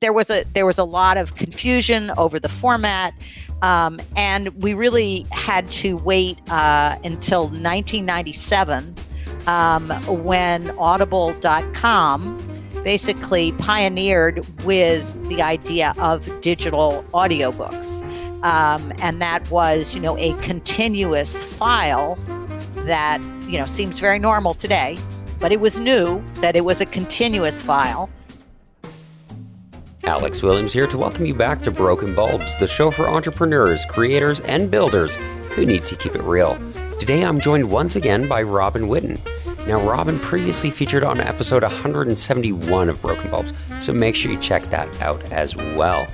there was a there was a lot of confusion over the format, um, and we really had to wait uh, until 1997 um, when Audible.com basically pioneered with the idea of digital audiobooks. Um, and that was, you know, a continuous file that, you know, seems very normal today, but it was new that it was a continuous file. Alex Williams here to welcome you back to Broken Bulbs, the show for entrepreneurs, creators, and builders who need to keep it real. Today I'm joined once again by Robin Whitten. Now, Robin previously featured on episode 171 of Broken Bulbs, so make sure you check that out as well.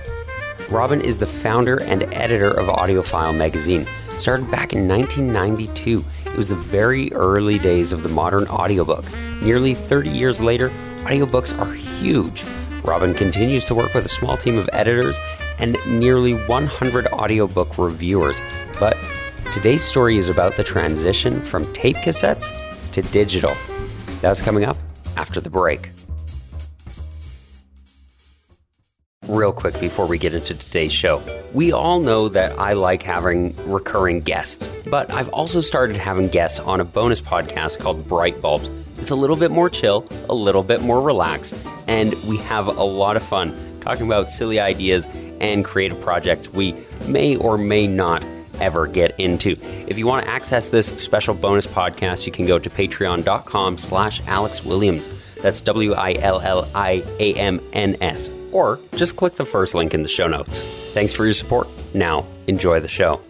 Robin is the founder and editor of AudioFile magazine. Started back in 1992. It was the very early days of the modern audiobook. Nearly 30 years later, audiobooks are huge. Robin continues to work with a small team of editors and nearly 100 audiobook reviewers. But today's story is about the transition from tape cassettes to digital. That's coming up after the break. Real quick before we get into today's show, we all know that I like having recurring guests, but I've also started having guests on a bonus podcast called Bright Bulbs. It's a little bit more chill, a little bit more relaxed, and we have a lot of fun talking about silly ideas and creative projects we may or may not ever get into. If you want to access this special bonus podcast, you can go to patreon.com slash Alex Williams. That's W I L L I A M N S. Or just click the first link in the show notes. Thanks for your support. Now, enjoy the show.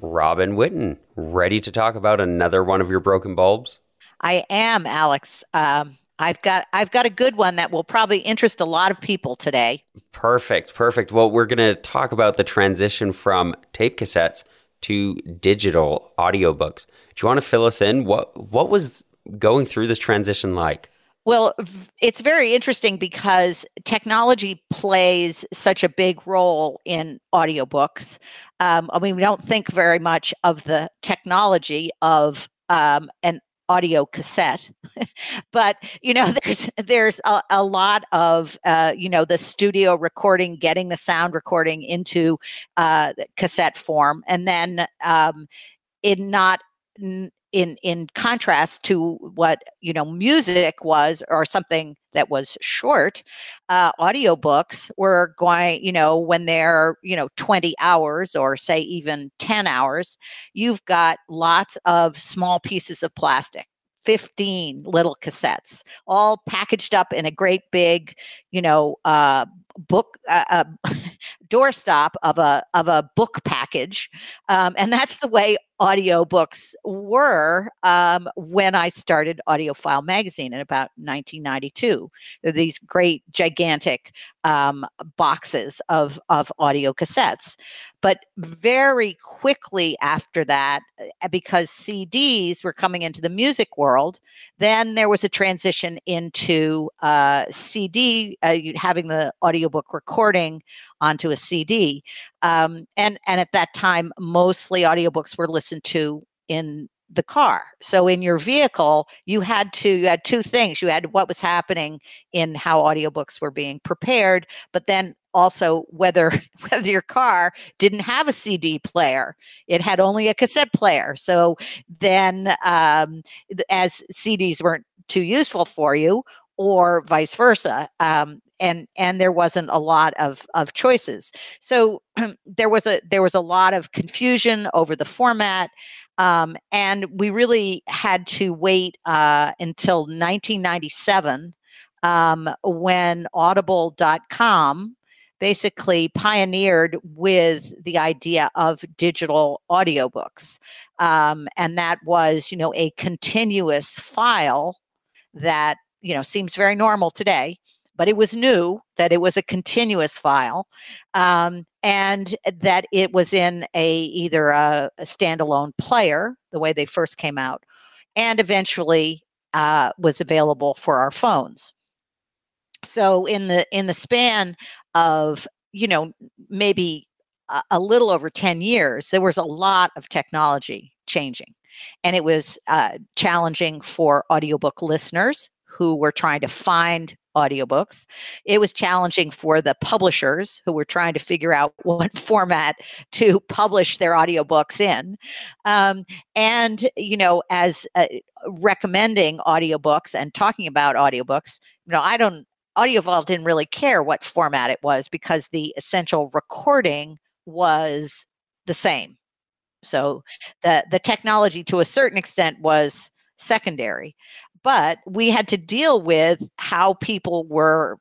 Robin Whitten, ready to talk about another one of your broken bulbs? I am, Alex. Um, I've got I've got a good one that will probably interest a lot of people today. Perfect, perfect. Well, we're going to talk about the transition from tape cassettes to digital audiobooks. Do you want to fill us in? What what was going through this transition like? Well, it's very interesting because technology plays such a big role in audiobooks. Um, I mean, we don't think very much of the technology of um, an audio cassette. But you know there's there's a, a lot of uh, you know the studio recording getting the sound recording into uh, cassette form. And then um, in not in in contrast to what you know music was or something that was short uh, audiobooks were going you know when they're you know 20 hours or say even 10 hours you've got lots of small pieces of plastic 15 little cassettes all packaged up in a great big you know uh, book uh, uh, doorstop of a of a book package um, and that's the way audiobooks were um, when I started AudioFile magazine in about 1992. these great, gigantic um, boxes of, of audio cassettes. But very quickly after that, uh, because CDs were coming into the music world, then there was a transition into uh, CD, uh, having the audiobook recording onto a CD. Um, and, and at that time, mostly audiobooks were listened to in the car. So in your vehicle, you had to you had two things. You had what was happening in how audiobooks were being prepared, but then also whether whether your car didn't have a CD player, it had only a cassette player. So then, um, as CDs weren't too useful for you, or vice versa, um, and and there wasn't a lot of of choices. So there was a there was a lot of confusion over the format. Um, and we really had to wait uh, until 1997 um, when audible.com basically pioneered with the idea of digital audiobooks. Um, and that was, you know, a continuous file that, you know, seems very normal today, but it was new that it was a continuous file um, and that it was in a either a, a, standalone player, the way they first came out, and eventually uh, was available for our phones. So in the in the span of you know maybe a, a little over 10 years there was a lot of technology changing and it was uh, challenging for audiobook listeners who were trying to find audiobooks. It was challenging for the publishers who were trying to figure out what format to publish their audiobooks in. Um, and, you know, as uh, recommending audiobooks and talking about audiobooks, you know, I don't, AudioFile didn't really care what format it was because the essential recording was the same. So the the technology to a certain extent was secondary but we had to deal with how people were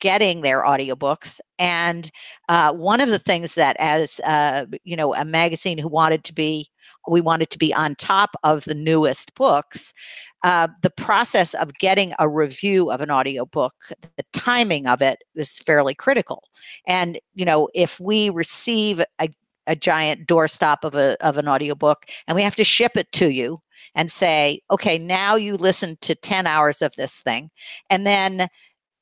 getting their audiobooks and uh, one of the things that as uh, you know a magazine who wanted to be we wanted to be on top of the newest books uh, the process of getting a review of an audiobook the timing of it is fairly critical. And you know if we receive a, a giant doorstop of a of an audiobook and we have to ship it to you and say, okay, now you listen to 10 hours of this thing. And then,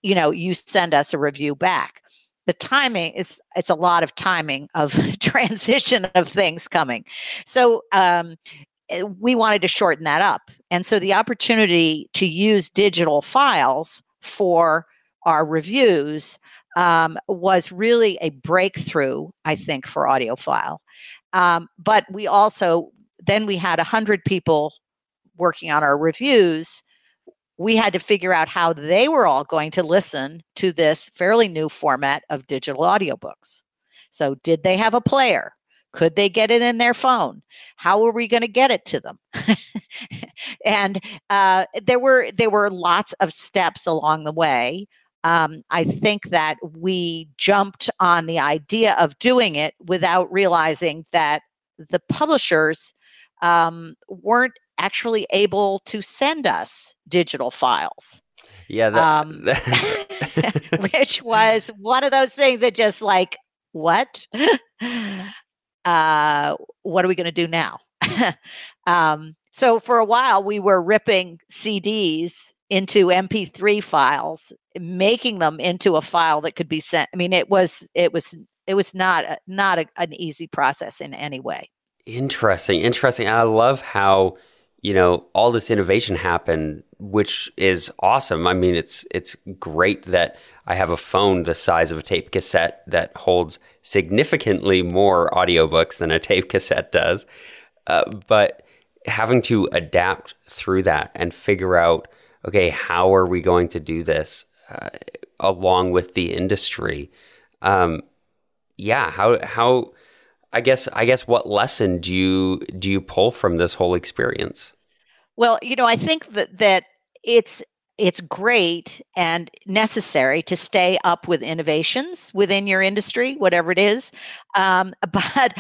you know, you send us a review back. The timing is, it's a lot of timing of transition of things coming. So, um, eh, we wanted to shorten that up. And so the opportunity to use digital files for our reviews um, was really a breakthrough, I think, for AudioFile. Um, but we also then we had 100 people working on our reviews we had to figure out how they were all going to listen to this fairly new format of digital audiobooks. So did they have a player? Could they get it in their phone? How were we going to get it to them? And uh, there were there were lots of steps along the way. Um, I think that we jumped on the idea of doing it without realizing that the publishers um, weren't actually able to send us digital files. Yeah, that, um, which was one of those things that just like, what? uh, what are we going to do now? um, so for a while, we were ripping CDs into MP3 files, making them into a file that could be sent. I mean, it was it was it was not a, not a, an easy process in any way. Interesting, interesting. I love how you know all this innovation happened, which is awesome. I mean, it's it's great that I have a phone the size of a tape cassette that holds significantly more audiobooks than a tape cassette does. Uh, but having to adapt through that and figure out, okay, how are we going to do this uh, along with the industry? Um, yeah, how how I guess I guess what lesson do you do you pull from this whole experience? Well, you know, I think that that it's it's great and necessary to stay up with innovations within your industry, whatever it is. Um, but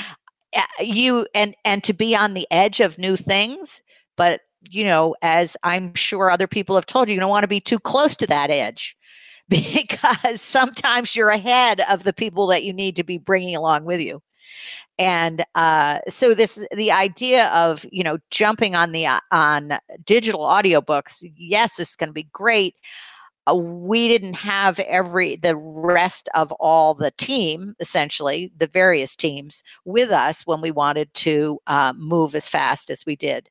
uh, you and and to be on the edge of new things. But you know, as I'm sure other people have told you, you don't want to be too close to that edge because sometimes you're ahead of the people that you need to be bringing along with you and uh, so this the idea of you know jumping on the uh, on digital audiobooks yes it's going to be great. Uh, we didn't have every the rest of all the team essentially the various teams with us when we wanted to uh, move as fast as we did.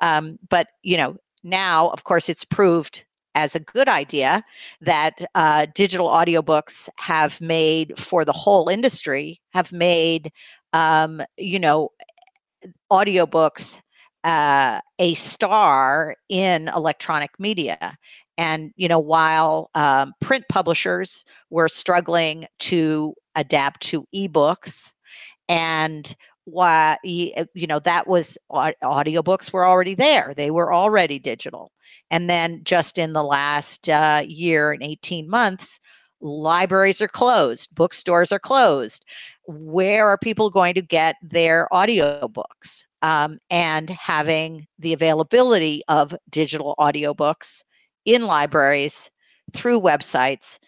Um, but you know now of course it's proved as a good idea that uh, digital audiobooks have made for the whole industry have made um, you know, audiobooks uh, a star in electronic media. And, you know, while um, print publishers were struggling to adapt to ebooks and why you know that was audiobooks were already there they were already digital and then just in the last uh, year and 18 months libraries are closed bookstores are closed where are people going to get their audiobooks? Um, and having the availability of digital audiobooks in libraries through websites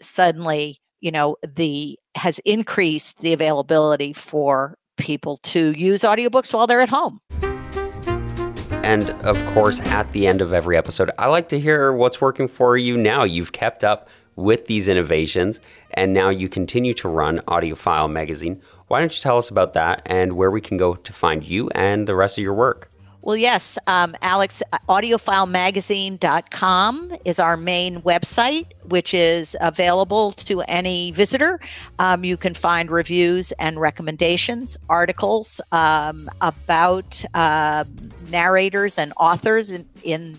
suddenly you know the has increased the availability for people to use audiobooks while they're at home and of course at the end of every episode i like to hear what's working for you now you've kept up with these innovations, and now you continue to run AudioFile Magazine. Why don't you tell us about that and where we can go to find you and the rest of your work? Well, yes, um, Alex, audiofilemagazine.com is our main website, which is available to any visitor. Um, you can find reviews and recommendations, articles um, about uh, narrators and authors in, in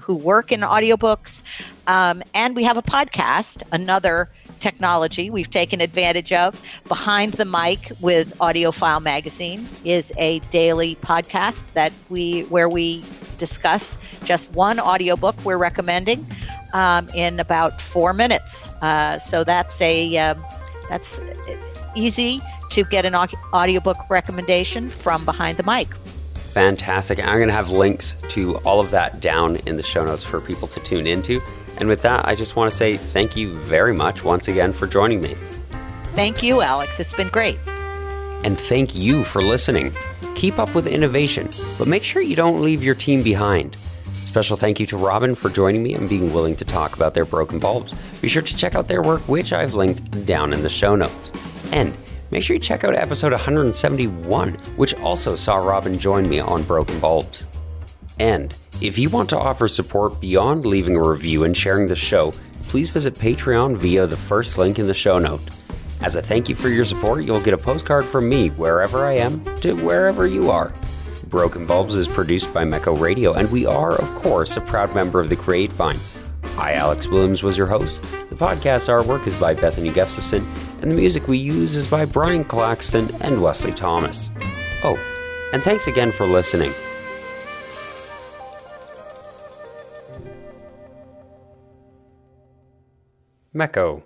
who work in audiobooks. Um, and we have a podcast, another technology we've taken advantage of. Behind the Mic with AudioFile Magazine is a daily podcast that we where we discuss just one audiobook we're recommending um, in about four minutes. Uh, so that's a uh, that's easy to get an audiobook recommendation from Behind the Mic. Fantastic. I'm going to have links to all of that down in the show notes for people to tune into. And with that, I just want to say thank you very much once again for joining me. Thank you, Alex. It's been great. And thank you for listening. Keep up with innovation, but make sure you don't leave your team behind. Special thank you to Robin for joining me and being willing to talk about their broken bulbs. Be sure to check out their work, which I've linked down in the show notes. And make sure you check out episode 171, which also saw Robin join me on broken bulbs. And if you want to offer support beyond leaving a review and sharing the show, please visit Patreon via the first link in the show note. As a thank you for your support, you'll get a postcard from me wherever I am to wherever you are. Broken Bulbs is produced by Mecco Radio, and we are, of course, a proud member of the Create Vine. I, Alex Williams, was your host. The podcast artwork is by Bethany Gustafson, and the music we use is by Brian Claxton and Wesley Thomas. Oh, and thanks again for listening. Mecco